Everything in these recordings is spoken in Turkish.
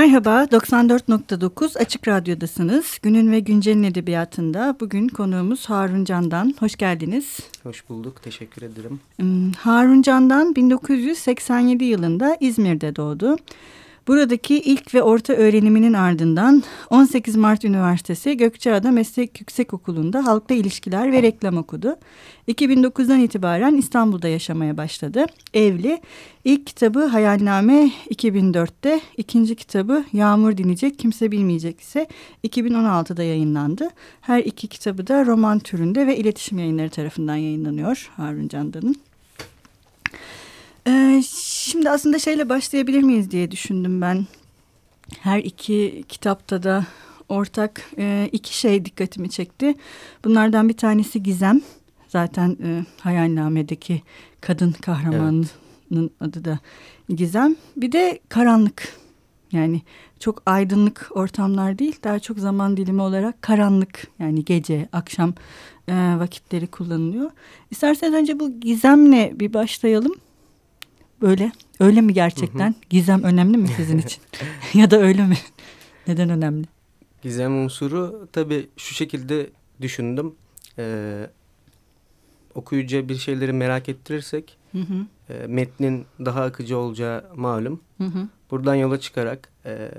Merhaba, 94.9 Açık Radyo'dasınız. Günün ve Güncel'in edebiyatında bugün konuğumuz Harun Can'dan. Hoş geldiniz. Hoş bulduk, teşekkür ederim. Hmm, Harun Can'dan 1987 yılında İzmir'de doğdu. Buradaki ilk ve orta öğreniminin ardından 18 Mart Üniversitesi Gökçeada Meslek Yüksekokulu'nda halkla ilişkiler ve reklam okudu. 2009'dan itibaren İstanbul'da yaşamaya başladı. Evli. İlk kitabı Hayalname 2004'te, ikinci kitabı Yağmur Dinecek Kimse Bilmeyecek ise 2016'da yayınlandı. Her iki kitabı da roman türünde ve iletişim yayınları tarafından yayınlanıyor Harun Candan'ın. Ee, şimdi aslında şeyle başlayabilir miyiz diye düşündüm ben. Her iki kitapta da ortak e, iki şey dikkatimi çekti. Bunlardan bir tanesi Gizem. Zaten e, hayalnamedeki kadın kahramanının evet. adı da Gizem. Bir de karanlık. Yani çok aydınlık ortamlar değil, daha çok zaman dilimi olarak karanlık yani gece, akşam e, vakitleri kullanılıyor. İsterseniz önce bu gizemle bir başlayalım. Böyle öyle mi gerçekten? Hı hı. Gizem önemli mi sizin için? ya da öyle mi? Neden önemli? Gizem unsuru tabii şu şekilde düşündüm. Ee, okuyucuya bir şeyleri merak ettirirsek hı hı. E, metnin daha akıcı olacağı malum. Hı hı. Buradan yola çıkarak e,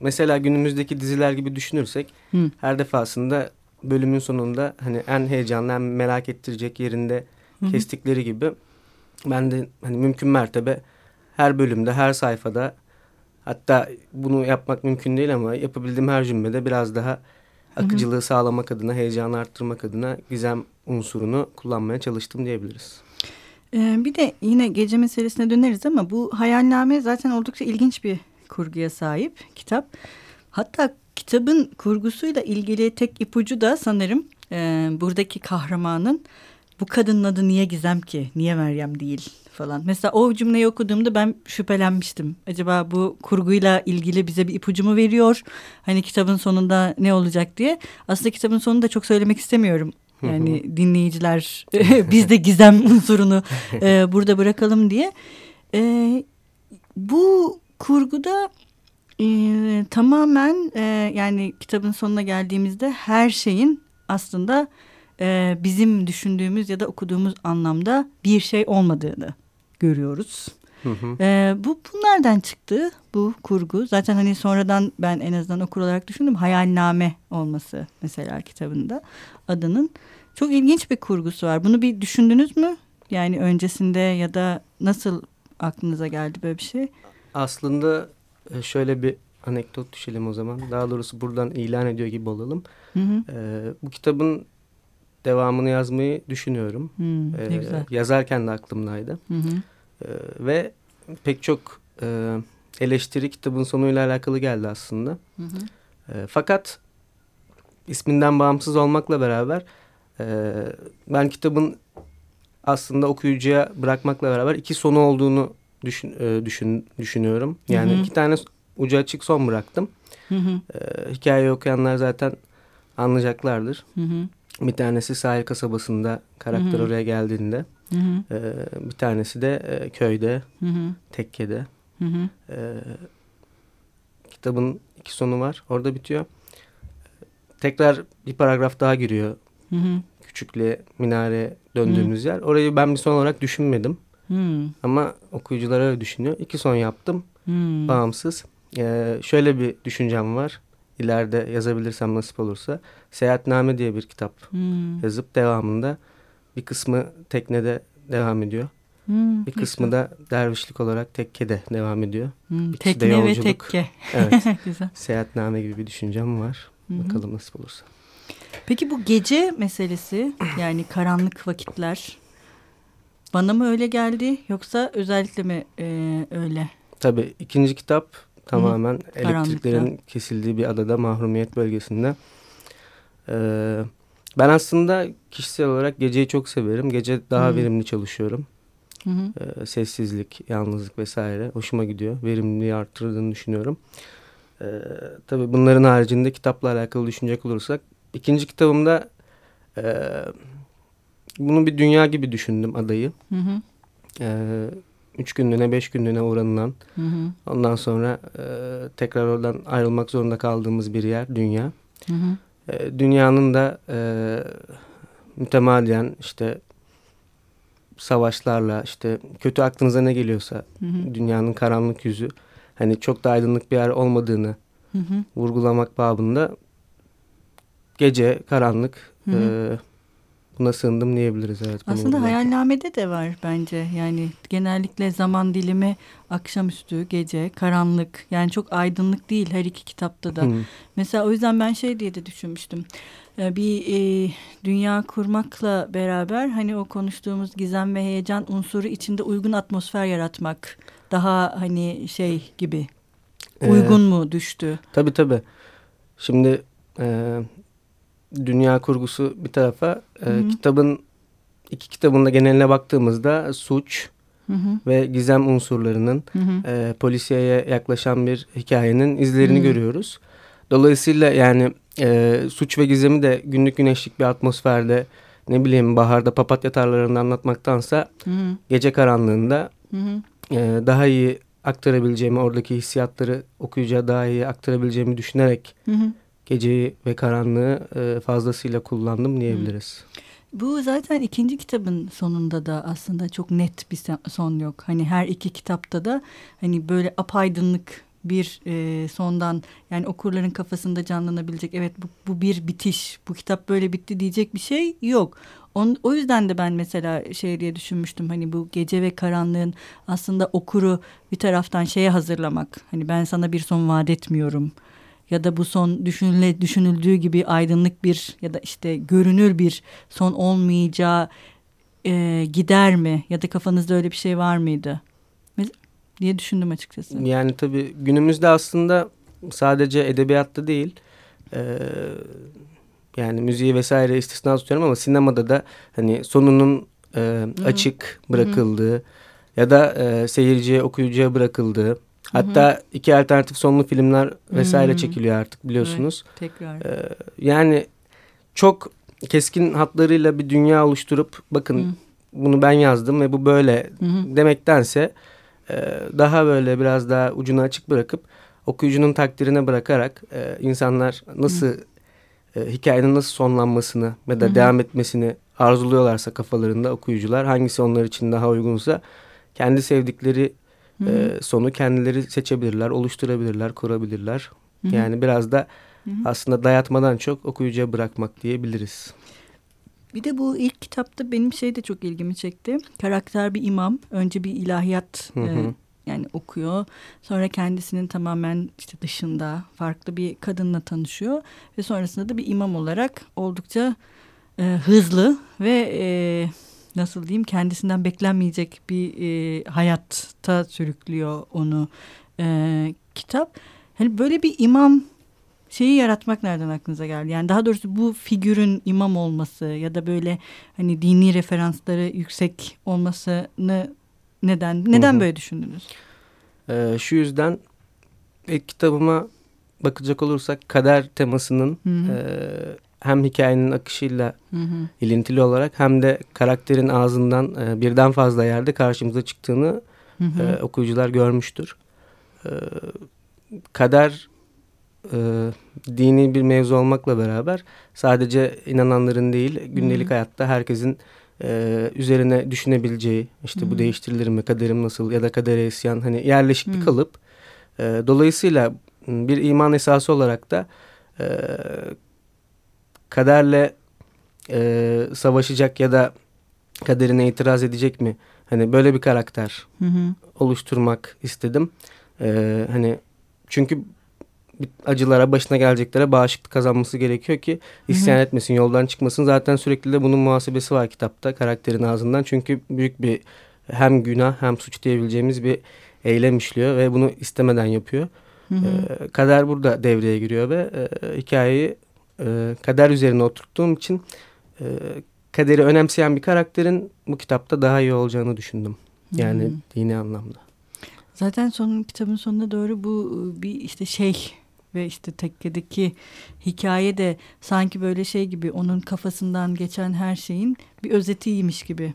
mesela günümüzdeki diziler gibi düşünürsek hı. her defasında bölümün sonunda hani en heyecanlı en merak ettirecek yerinde hı hı. kestikleri gibi ben de hani mümkün mertebe her bölümde, her sayfada hatta bunu yapmak mümkün değil ama yapabildiğim her cümlede biraz daha akıcılığı hı hı. sağlamak adına, heyecanı arttırmak adına gizem unsurunu kullanmaya çalıştım diyebiliriz. Ee, bir de yine gece meselesine döneriz ama bu hayalname zaten oldukça ilginç bir kurguya sahip kitap. Hatta kitabın kurgusuyla ilgili tek ipucu da sanırım e, buradaki kahramanın bu kadının adı niye Gizem ki? Niye Meryem değil falan. Mesela o cümleyi okuduğumda ben şüphelenmiştim. Acaba bu kurguyla ilgili bize bir ipucu mu veriyor? Hani kitabın sonunda ne olacak diye. Aslında kitabın sonunda çok söylemek istemiyorum. Yani dinleyiciler biz de gizem unsurunu e, burada bırakalım diye. E, bu kurguda e, tamamen e, yani kitabın sonuna geldiğimizde her şeyin aslında e, bizim düşündüğümüz ya da okuduğumuz anlamda bir şey olmadığını görüyoruz. Hı hı. E, bu bunlardan çıktı bu kurgu. Zaten hani sonradan ben en azından okur olarak düşündüm. Hayalname olması mesela kitabında adının. Çok ilginç bir kurgusu var. Bunu bir düşündünüz mü? Yani öncesinde ya da nasıl aklınıza geldi böyle bir şey? Aslında e, şöyle bir anekdot düşelim o zaman. Daha doğrusu buradan ilan ediyor gibi olalım. Hı hı. Ee, bu kitabın devamını yazmayı düşünüyorum. Hmm, ne ee, güzel. Yazarken de aklımdaydı. Hı hı. Ee, ve pek çok e, eleştiri kitabın sonuyla alakalı geldi aslında. Hı hı. E, fakat isminden bağımsız olmakla beraber e, ben kitabın aslında okuyucuya bırakmakla beraber iki sonu olduğunu düşün, e, düşün düşünüyorum. Yani hı hı. iki tane ucu açık son bıraktım. Hı hı. E, hikayeyi okuyanlar zaten anlayacaklardır. Hı hı. Bir tanesi sahil kasabasında karakter hı hı. oraya geldiğinde. Hı hı. E, bir tanesi de e, köyde, hı hı. tekkede. Hı hı. E, kitabın iki sonu var. Orada bitiyor. Tekrar bir paragraf daha giriyor. Hı hı. Küçükle minare döndüğümüz hı. yer. Orayı ben bir son olarak düşünmedim. Hı. Ama okuyucular öyle düşünüyor. İki son yaptım. Hı. Bağımsız. Ee, şöyle bir düşüncem var ileride yazabilirsem nasip olursa Seyahatname diye bir kitap hmm. yazıp devamında bir kısmı teknede devam ediyor. Hmm, bir kısmı güzel. da dervişlik olarak tekkede devam ediyor. Hmm, tekne de ve tekke. Evet. güzel. Seyahatname gibi bir düşüncem var. Hmm. Bakalım nasip olursa. Peki bu gece meselesi yani karanlık vakitler bana mı öyle geldi yoksa özellikle mi e, öyle? Tabii ikinci kitap Tamamen Hı. elektriklerin Karanlıkta. kesildiği bir adada mahrumiyet bölgesinde. Ee, ben aslında kişisel olarak geceyi çok severim. Gece daha Hı. verimli çalışıyorum. Hı hı. Ee, sessizlik, yalnızlık vesaire hoşuma gidiyor. Verimliliği arttırdığını düşünüyorum. Ee, tabii bunların haricinde kitapla alakalı düşünecek olursak ikinci kitabımda e, bunu bir dünya gibi düşündüm adayı. Hı hı. Ee, üç günlüğüne beş günlüğüne uğranılan hı hı. ondan sonra e, tekrar oradan ayrılmak zorunda kaldığımız bir yer dünya. Hı hı. E, dünyanın da e, mütemadiyen işte savaşlarla işte kötü aklınıza ne geliyorsa hı hı. dünyanın karanlık yüzü hani çok da aydınlık bir yer olmadığını hı hı. vurgulamak babında gece karanlık hı hı. E, buna sığındım diyebiliriz. Evet, Aslında hayalnamede de var bence. Yani genellikle zaman dilimi akşamüstü, gece, karanlık. Yani çok aydınlık değil her iki kitapta da. Hmm. Mesela o yüzden ben şey diye de düşünmüştüm. Ee, bir e, dünya kurmakla beraber hani o konuştuğumuz gizem ve heyecan unsuru içinde uygun atmosfer yaratmak. Daha hani şey gibi uygun ee, mu düştü? Tabii tabii. Şimdi e, dünya kurgusu bir tarafa e, kitabın iki kitabında geneline baktığımızda suç hı hı. ve gizem unsurlarının hı hı. E, polisiyeye yaklaşan bir hikayenin izlerini hı. görüyoruz. Dolayısıyla yani e, suç ve gizemi de günlük güneşlik bir atmosferde ne bileyim baharda papatya tarlalarında anlatmaktansa hı hı. gece karanlığında hı hı. E, daha iyi aktarabileceğimi oradaki hissiyatları okuyucuya daha iyi aktarabileceğimi düşünerek hı hı geceyi ve karanlığı e, fazlasıyla kullandım diyebiliriz. Bu zaten ikinci kitabın sonunda da aslında çok net bir son yok. Hani her iki kitapta da hani böyle apaydınlık bir e, sondan yani okurların kafasında canlanabilecek evet bu, bu bir bitiş bu kitap böyle bitti diyecek bir şey yok. On, o yüzden de ben mesela şey diye düşünmüştüm hani bu gece ve karanlığın aslında okuru bir taraftan şeye hazırlamak. Hani ben sana bir son vaat etmiyorum ya da bu son düşünüle, düşünüldüğü gibi aydınlık bir ya da işte görünür bir son olmayacağı e, gider mi? Ya da kafanızda öyle bir şey var mıydı? diye düşündüm açıkçası. Yani tabii günümüzde aslında sadece edebiyatta değil e, yani müziği vesaire istisna tutuyorum ama sinemada da hani sonunun e, açık bırakıldığı Hı -hı. ya da e, seyirciye okuyucuya bırakıldığı Hatta Hı-hı. iki alternatif sonlu filmler vesaire Hı-hı. çekiliyor artık biliyorsunuz. Evet, tekrar. Ee, yani çok keskin hatlarıyla bir dünya oluşturup bakın Hı-hı. bunu ben yazdım ve bu böyle Hı-hı. demektense e, daha böyle biraz daha ucunu açık bırakıp okuyucunun takdirine bırakarak e, insanlar nasıl e, hikayenin nasıl sonlanmasını ya da Hı-hı. devam etmesini arzuluyorlarsa kafalarında okuyucular hangisi onlar için daha uygunsa kendi sevdikleri e, sonu kendileri seçebilirler, oluşturabilirler, kurabilirler. Hı -hı. Yani biraz da Hı -hı. aslında dayatmadan çok okuyucuya bırakmak diyebiliriz. Bir de bu ilk kitapta benim şey de çok ilgimi çekti. Karakter bir imam. Önce bir ilahiyat hı hı. E, yani okuyor. Sonra kendisinin tamamen işte dışında farklı bir kadınla tanışıyor. Ve sonrasında da bir imam olarak oldukça e, hızlı ve e, nasıl diyeyim kendisinden beklenmeyecek bir e, hayatta sürüklüyor onu e, kitap. Hani böyle bir imam şeyi yaratmak nereden aklınıza geldi? Yani daha doğrusu bu figürün imam olması ya da böyle hani dini referansları yüksek olmasını neden neden hı hı. böyle düşündünüz? Ee, şu yüzden ilk kitabıma bakacak olursak kader temasının hı hı. E, hem hikayenin akışıyla hı hı. ilintili olarak hem de karakterin ağzından e, birden fazla yerde karşımıza çıktığını hı hı. E, okuyucular görmüştür. E, kader e, dini bir mevzu olmakla beraber sadece inananların değil gündelik hı hı. hayatta herkesin e, üzerine düşünebileceği işte hı hı. bu değiştirilir mi kaderim nasıl ya da kadere isyan hani yerleşik bir kalıp. E, dolayısıyla bir iman esası olarak da e, kaderle e, savaşacak ya da kaderine itiraz edecek mi? Hani böyle bir karakter hı hı. oluşturmak istedim. E, hani çünkü acılara başına geleceklere bağışıklık kazanması gerekiyor ki isyan hı hı. etmesin yoldan çıkmasın. Zaten sürekli de bunun muhasebesi var kitapta karakterin ağzından. Çünkü büyük bir hem günah hem suç diyebileceğimiz bir eylem işliyor ve bunu istemeden yapıyor. Hı hı. E, kader burada devreye giriyor ve e, hikayeyi e, kader üzerine oturttuğum için e, kaderi önemseyen bir karakterin bu kitapta daha iyi olacağını düşündüm. Yani hmm. dini anlamda. Zaten son kitabın sonuna doğru bu e, bir işte şey ve işte tekkedeki hikaye de sanki böyle şey gibi onun kafasından geçen her şeyin bir özetiymiş gibi.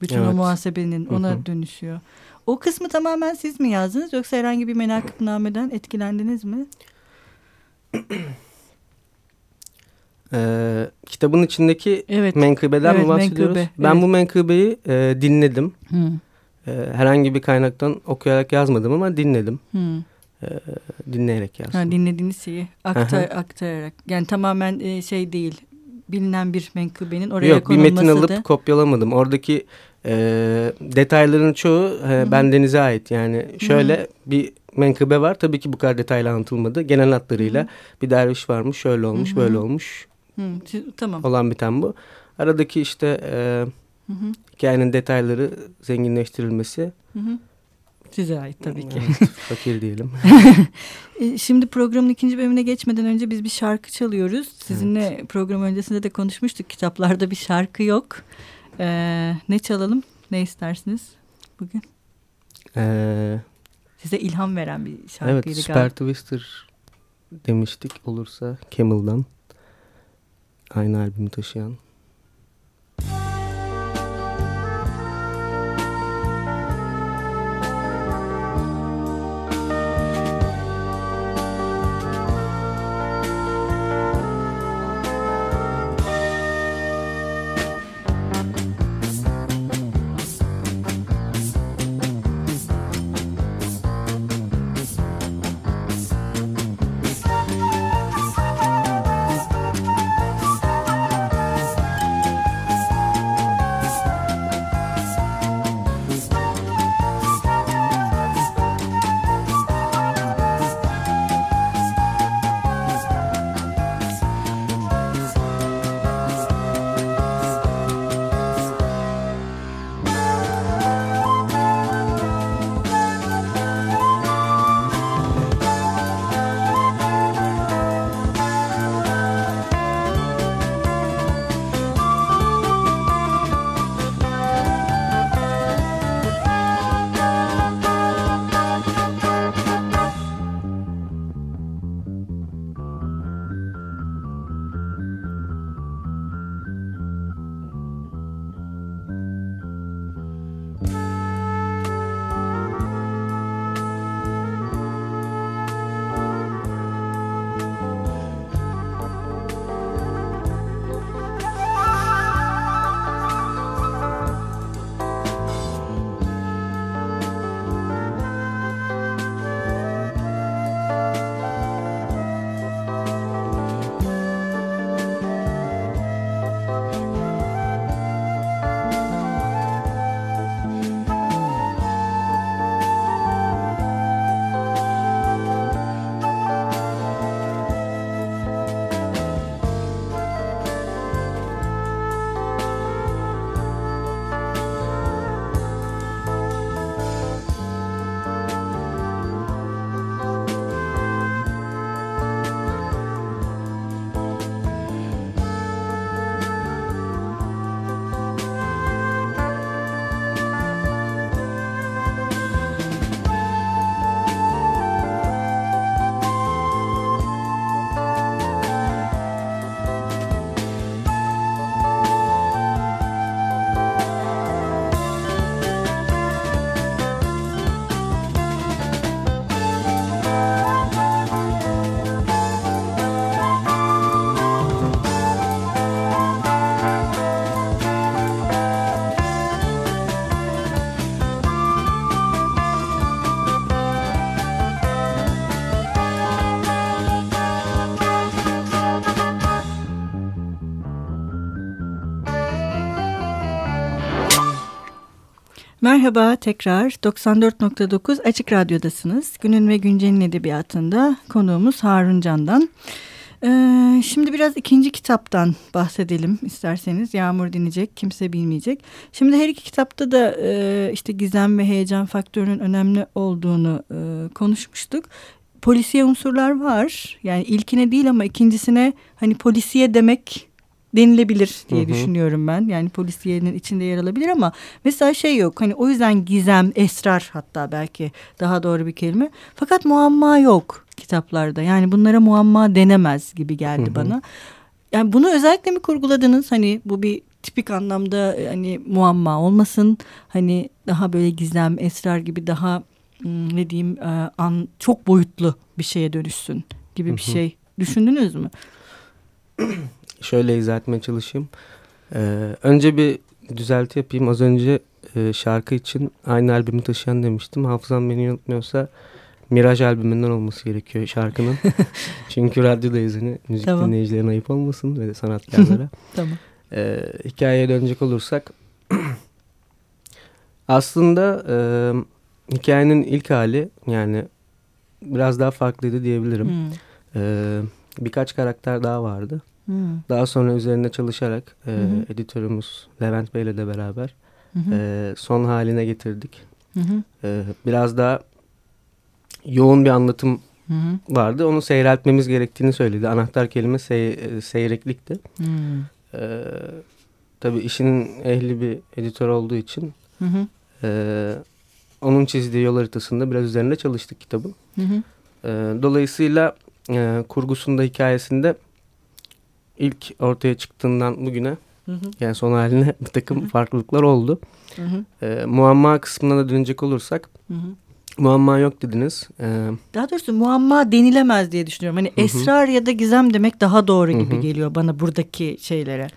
Bütün evet. o muhasebenin ona Hı -hı. dönüşüyor. O kısmı tamamen siz mi yazdınız yoksa herhangi bir menakıbnameden etkilendiniz mi? Ee, kitabın içindeki evet. menkıbeden evet, mi bahsediyoruz? Menkıbe, ben evet. bu menkıbeyi e, dinledim. Hmm. E, herhangi bir kaynaktan okuyarak yazmadım ama dinledim. Hmm. E, dinleyerek yazdım. Ha, dinlediğiniz şeyi aktar, aktararak. Yani tamamen e, şey değil bilinen bir menkıbenin oraya Yok, konulması Yok bir metin alıp da... kopyalamadım. Oradaki e, detayların çoğu e, bendenize ait. Yani şöyle Hı -hı. bir menkıbe var. Tabii ki bu kadar detaylı anlatılmadı. Genel hatlarıyla Hı -hı. bir derviş varmış, şöyle olmuş, Hı -hı. böyle olmuş. Hı, tamam. Olan biten bu. Aradaki işte e, Hı -hı. hikayenin detayları zenginleştirilmesi. Hı -hı. Size ait tabii ki. Evet, fakir diyelim. E, şimdi programın ikinci bölümüne geçmeden önce biz bir şarkı çalıyoruz. Sizinle evet. program öncesinde de konuşmuştuk. Kitaplarda bir şarkı yok. Ee, ne çalalım? Ne istersiniz bugün? Ee, Size ilham veren bir şarkıydı evet, Super Twister demiştik olursa Camel'dan. Aynı albümü taşıyan. Merhaba tekrar 94.9 Açık Radyo'dasınız. Günün ve Güncel'in edebiyatında konuğumuz Harun Can'dan. Ee, şimdi biraz ikinci kitaptan bahsedelim isterseniz. Yağmur dinleyecek, kimse bilmeyecek. Şimdi her iki kitapta da e, işte gizem ve heyecan faktörünün önemli olduğunu e, konuşmuştuk. Polisiye unsurlar var. Yani ilkine değil ama ikincisine hani polisiye demek denilebilir diye hı hı. düşünüyorum ben. Yani polisiyenin içinde yer alabilir ama mesela şey yok. Hani o yüzden gizem, esrar hatta belki daha doğru bir kelime. Fakat muamma yok kitaplarda. Yani bunlara muamma denemez gibi geldi hı hı. bana. Yani bunu özellikle mi kurguladınız? Hani bu bir tipik anlamda e, hani muamma olmasın. Hani daha böyle gizem, esrar gibi daha ne diyeyim e, an, çok boyutlu bir şeye dönüşsün gibi bir şey düşündünüz mü? Şöyle izah etmeye çalışayım. Ee, önce bir düzelti yapayım. Az önce e, şarkı için aynı albümü taşıyan demiştim. Hafızam beni unutmuyorsa Miraj albümünden olması gerekiyor şarkının. Çünkü radyodayız hani müzik tamam. dinleyicilerine ayıp olmasın ve sanatkarlara. tamam. Ee, hikayeye dönecek olursak aslında e, hikayenin ilk hali yani biraz daha farklıydı diyebilirim. Hmm. Ee, birkaç karakter daha vardı. Hmm. Daha sonra üzerine çalışarak e, hmm. editörümüz Levent Bey ile de beraber hmm. e, son haline getirdik. Hmm. E, biraz daha yoğun bir anlatım hı hı. vardı. Onu seyreltmemiz gerektiğini söyledi. Anahtar kelime sey seyreklikti. Hı. Ee, tabii işin ehli bir editör olduğu için hı hı. E, onun çizdiği yol haritasında biraz üzerinde çalıştık kitabın. Hı hı. E, dolayısıyla e, kurgusunda, hikayesinde ilk ortaya çıktığından bugüne hı hı. yani son haline bir takım hı hı. farklılıklar oldu. Hı hı. E, muamma kısmına da dönecek olursak hı hı. Muamma yok dediniz. Ee, daha doğrusu muamma denilemez diye düşünüyorum. Hani hı -hı. esrar ya da gizem demek daha doğru gibi hı hı. geliyor bana buradaki şeylere.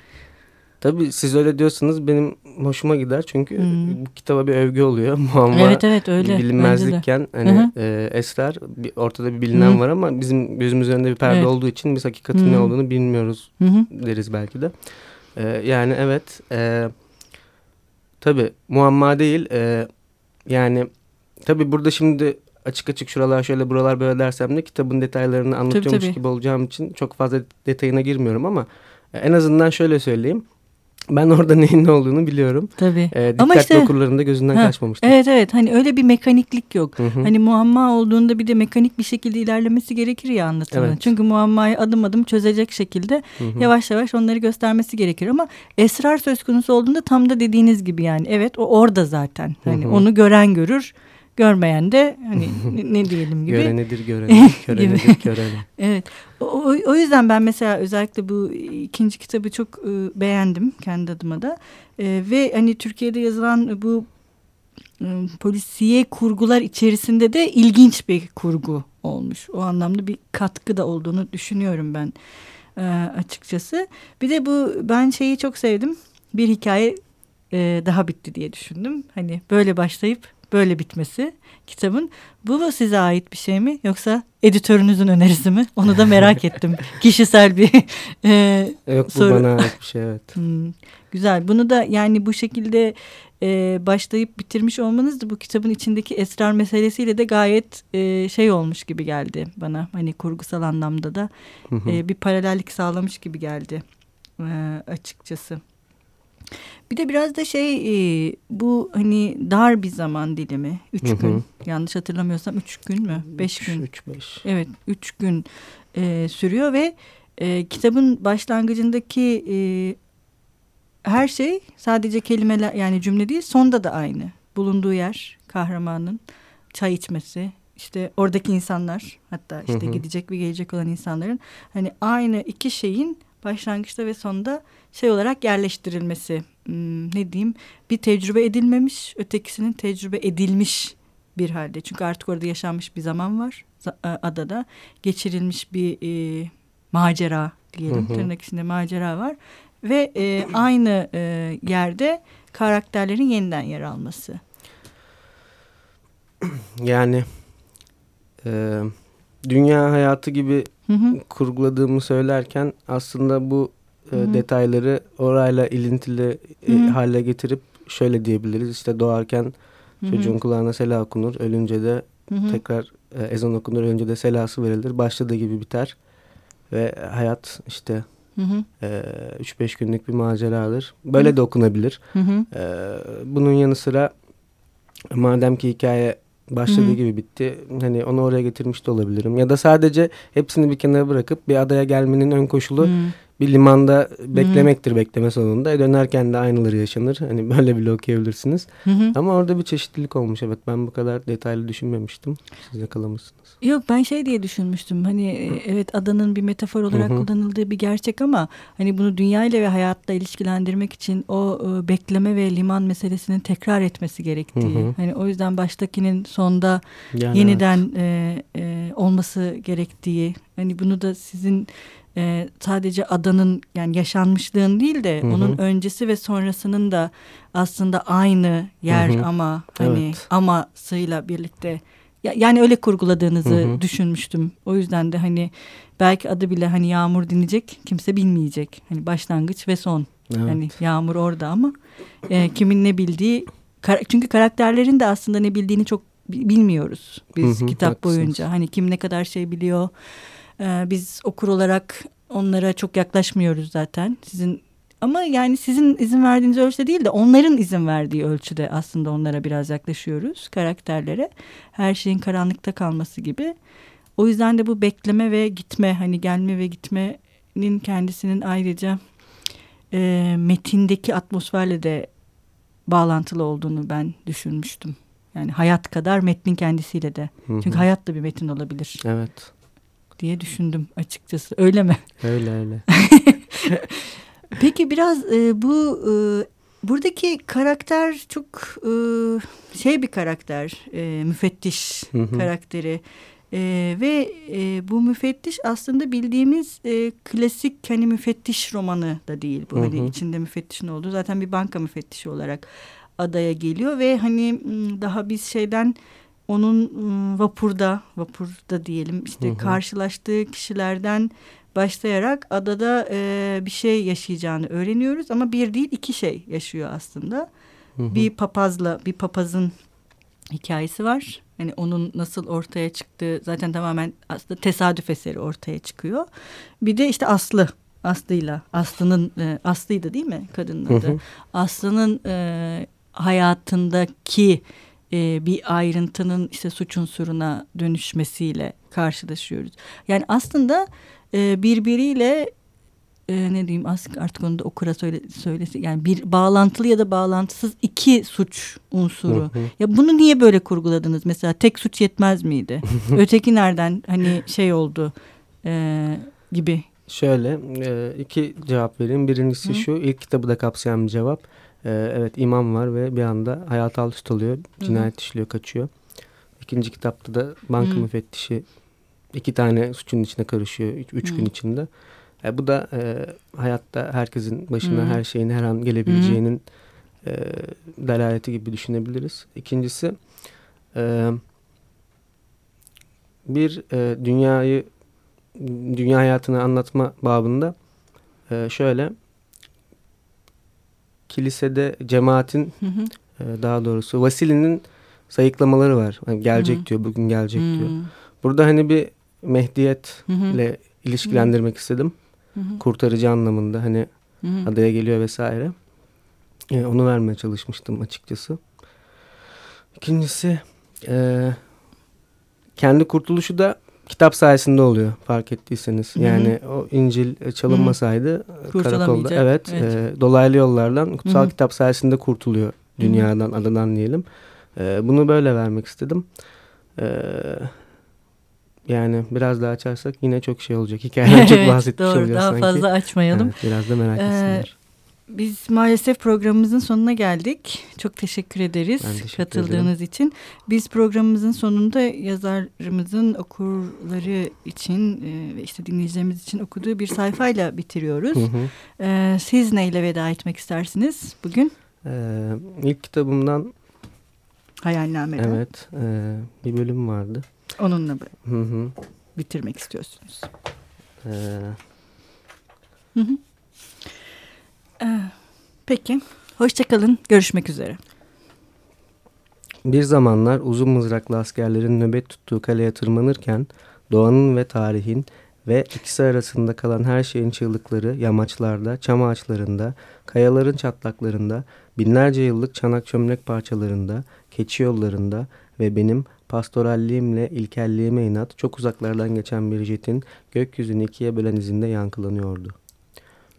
Tabii siz öyle diyorsanız benim hoşuma gider. Çünkü hmm. bu kitaba bir övgü oluyor. Muamma evet evet öyle. bilinmezlikken hani Hı -hı. e, esrar bir, ortada bir bilinen Hı -hı. var ama bizim gözümüz önünde bir perde evet. olduğu için biz hakikatin Hı -hı. ne olduğunu bilmiyoruz Hı -hı. deriz belki de. E, yani evet e, tabii muamma değil e, yani Tabii burada şimdi açık açık şuralar şöyle buralar böyle dersem de kitabın detaylarını anlatıyormuş tabii, tabii. gibi olacağım için çok fazla detayına girmiyorum ama e, en azından şöyle söyleyeyim. Ben orada neyin ne olduğunu biliyorum. Tabii. Ee, dikkatli Ama işte, okurların da gözünden ha, kaçmamıştır. Evet evet hani öyle bir mekaniklik yok. Hı hı. Hani muamma olduğunda bir de mekanik bir şekilde ilerlemesi gerekir ya anlatımın. Evet. Çünkü muammayı adım adım çözecek şekilde hı hı. yavaş yavaş onları göstermesi gerekir. Ama esrar söz konusu olduğunda tam da dediğiniz gibi yani evet o orada zaten. Hani hı hı. onu gören görür görmeyen de hani ne diyelim gibi. Görenedir görene, körenedir körene. evet. O, o yüzden ben mesela özellikle bu ikinci kitabı çok e, beğendim kendi adıma da. E, ve hani Türkiye'de yazılan bu e, polisiye kurgular içerisinde de ilginç bir kurgu olmuş. O anlamda bir katkı da olduğunu düşünüyorum ben e, açıkçası. Bir de bu ben şeyi çok sevdim. Bir hikaye e, daha bitti diye düşündüm. Hani böyle başlayıp böyle bitmesi kitabın. Bu mu size ait bir şey mi yoksa editörünüzün önerisi mi? Onu da merak ettim. Kişisel bir e, Yok bu soru. bana ait bir şey evet. Hmm, güzel. Bunu da yani bu şekilde e, başlayıp bitirmiş olmanız da bu kitabın içindeki esrar meselesiyle de gayet e, şey olmuş gibi geldi bana. Hani kurgusal anlamda da e, bir paralellik sağlamış gibi geldi e, açıkçası. Bir de biraz da şey e, bu hani dar bir zaman dilimi. Üç hı hı. gün yanlış hatırlamıyorsam üç gün mü? Beş üç, gün. Üç beş. Evet üç gün e, sürüyor ve e, kitabın başlangıcındaki e, her şey sadece kelimeler yani cümle değil sonda da aynı. Bulunduğu yer kahramanın çay içmesi işte oradaki insanlar hatta işte hı hı. gidecek ve gelecek olan insanların hani aynı iki şeyin başlangıçta ve sonda şey olarak yerleştirilmesi ne diyeyim bir tecrübe edilmemiş ötekisinin tecrübe edilmiş bir halde. Çünkü artık orada yaşanmış bir zaman var e, adada geçirilmiş bir e, macera diyelim hı hı. tırnak içinde macera var ve e, aynı e, yerde karakterlerin yeniden yer alması. Yani e, dünya hayatı gibi hı hı. kurguladığımı söylerken aslında bu e, detayları orayla ilintili e, hale getirip şöyle diyebiliriz. İşte doğarken Hı -hı. çocuğun kulağına sela okunur. Ölünce de Hı -hı. tekrar e, ezan okunur. Ölünce de selası verilir. Başladığı gibi biter. Ve hayat işte 3-5 e, günlük bir maceradır. Böyle Hı -hı. de okunabilir. Hı -hı. E, bunun yanı sıra madem ki hikaye başladığı Hı -hı. gibi bitti. Hani onu oraya getirmiş de olabilirim. Ya da sadece hepsini bir kenara bırakıp bir adaya gelmenin ön koşulu Hı -hı. Bir limanda beklemektir Hı -hı. bekleme sonunda. E dönerken de aynıları yaşanır. Hani böyle bile okuyabilirsiniz. Hı -hı. Ama orada bir çeşitlilik olmuş. Evet ben bu kadar detaylı düşünmemiştim. Siz yakalamışsınız. Yok ben şey diye düşünmüştüm. Hani e, evet adanın bir metafor olarak Hı -hı. kullanıldığı bir gerçek ama hani bunu dünya ile ve hayatla ilişkilendirmek için o e, bekleme ve liman meselesinin tekrar etmesi gerektiği. Hı -hı. Hani o yüzden baştakinin sonda yani yeniden evet. e, e, olması gerektiği. Hani bunu da sizin e, sadece adanın yani yaşanmışlığın değil de hı hı. onun öncesi ve sonrasının da aslında aynı yer hı hı. ama hani evet. amasıyla birlikte ya, yani öyle kurguladığınızı hı hı. düşünmüştüm. O yüzden de hani belki adı bile hani yağmur dinleyecek kimse bilmeyecek. Hani başlangıç ve son. Evet. Hani yağmur orada ama e, kimin ne bildiği çünkü karakterlerin de aslında ne bildiğini çok bilmiyoruz biz hı hı, kitap haklısınız. boyunca. Hani kim ne kadar şey biliyor ee, biz okur olarak onlara çok yaklaşmıyoruz zaten. Sizin ama yani sizin izin verdiğiniz ölçüde değil de onların izin verdiği ölçüde aslında onlara biraz yaklaşıyoruz karakterlere. Her şeyin karanlıkta kalması gibi. O yüzden de bu bekleme ve gitme hani gelme ve gitmenin kendisinin ayrıca e, metindeki atmosferle de bağlantılı olduğunu ben düşünmüştüm. Yani hayat kadar metnin kendisiyle de. Hı hı. Çünkü hayat da bir metin olabilir. Evet diye düşündüm açıkçası. Öyle mi? Öyle öyle. Peki biraz e, bu e, buradaki karakter çok e, şey bir karakter, e, müfettiş karakteri. E, ve e, bu müfettiş aslında bildiğimiz e, klasik hani müfettiş romanı da değil bu. Hani içinde müfettişin olduğu zaten bir banka müfettişi olarak adaya geliyor ve hani daha biz şeyden onun ıı, vapurda, vapurda diyelim işte hı hı. karşılaştığı kişilerden başlayarak adada e, bir şey yaşayacağını öğreniyoruz ama bir değil iki şey yaşıyor aslında. Hı hı. Bir papazla bir papazın hikayesi var. Hani onun nasıl ortaya çıktığı zaten tamamen aslında tesadüf eseri ortaya çıkıyor. Bir de işte Aslı Aslı'yla Aslı'nın e, Aslı'ydı değil mi kadının adı? Aslı'nın e, hayatındaki e, bir ayrıntının işte suç unsuruna dönüşmesiyle karşılaşıyoruz. Yani aslında e, birbiriyle e, ne diyeyim artık onu da okura söyle, söylesi yani bir bağlantılı ya da bağlantısız iki suç unsuru. Hı hı. Ya bunu niye böyle kurguladınız? Mesela tek suç yetmez miydi? Öteki nereden hani şey oldu e, gibi. Şöyle e, iki cevap vereyim. Birincisi hı. şu ilk kitabı da kapsayan bir cevap. Ee, evet imam var ve bir anda hayat alt üst oluyor. Cinayet işliyor kaçıyor. İkinci kitapta da banka Hı -hı. müfettişi iki tane suçun içine karışıyor. Üç, üç gün içinde. E, bu da e, hayatta herkesin başına Hı -hı. her şeyin her an gelebileceğinin e, delaleti gibi düşünebiliriz. İkincisi e, bir e, dünyayı dünya hayatını anlatma babında e, şöyle kilisede cemaatin hı hı. E, daha doğrusu Vasili'nin sayıklamaları var. Hani gelecek hı hı. diyor, bugün gelecek hı. diyor. Burada hani bir Mehdiyetle ilişkilendirmek hı. istedim. Hı hı. Kurtarıcı anlamında hani hı hı. adaya geliyor vesaire. E, onu vermeye çalışmıştım açıkçası. İkincisi e, kendi kurtuluşu da kitap sayesinde oluyor fark ettiyseniz. Hı -hı. Yani o İncil çalınmasaydı Hı -hı. karakolda evet, evet. E, dolaylı yollardan kutsal Hı -hı. kitap sayesinde kurtuluyor dünyadan, Hı -hı. adadan diyelim. E, bunu böyle vermek istedim. E, yani biraz daha açarsak yine çok şey olacak. Hikayeden çok bahsetmiş doğru, oluyor daha sanki. Daha fazla açmayalım. Evet, biraz da merak etsinler. Biz maalesef programımızın sonuna geldik. Çok teşekkür ederiz teşekkür katıldığınız ederim. için. Biz programımızın sonunda yazarımızın okurları için e, ve işte dinleyicilerimiz için okuduğu bir sayfayla bitiriyoruz. Hı hı. Ee, siz neyle veda etmek istersiniz bugün? Ee, ilk kitabımdan Hayalname'den. Evet. E, bir bölüm vardı. Onunla hı hı. bitirmek istiyorsunuz. Ee, hı hı. Peki. Hoşçakalın. Görüşmek üzere. Bir zamanlar uzun mızraklı askerlerin nöbet tuttuğu kaleye tırmanırken doğanın ve tarihin ve ikisi arasında kalan her şeyin çığlıkları yamaçlarda, çam ağaçlarında, kayaların çatlaklarında, binlerce yıllık çanak çömlek parçalarında, keçi yollarında ve benim pastoralliğimle ilkelliğime inat çok uzaklardan geçen bir jetin gökyüzünü ikiye bölen izinde yankılanıyordu.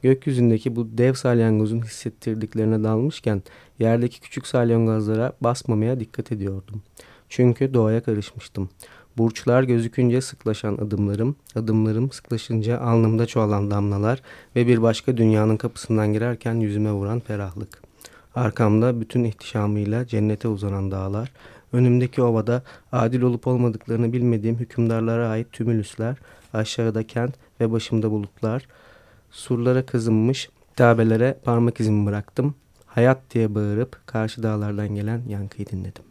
Gökyüzündeki bu dev salyangozun hissettirdiklerine dalmışken yerdeki küçük salyangozlara basmamaya dikkat ediyordum. Çünkü doğaya karışmıştım. Burçlar gözükünce sıklaşan adımlarım, adımlarım sıklaşınca alnımda çoğalan damlalar ve bir başka dünyanın kapısından girerken yüzüme vuran ferahlık. Arkamda bütün ihtişamıyla cennete uzanan dağlar, önümdeki ovada adil olup olmadıklarını bilmediğim hükümdarlara ait tümülüsler, aşağıda kent ve başımda bulutlar, surlara kazınmış tabelere parmak izimi bıraktım. Hayat diye bağırıp karşı dağlardan gelen yankıyı dinledim.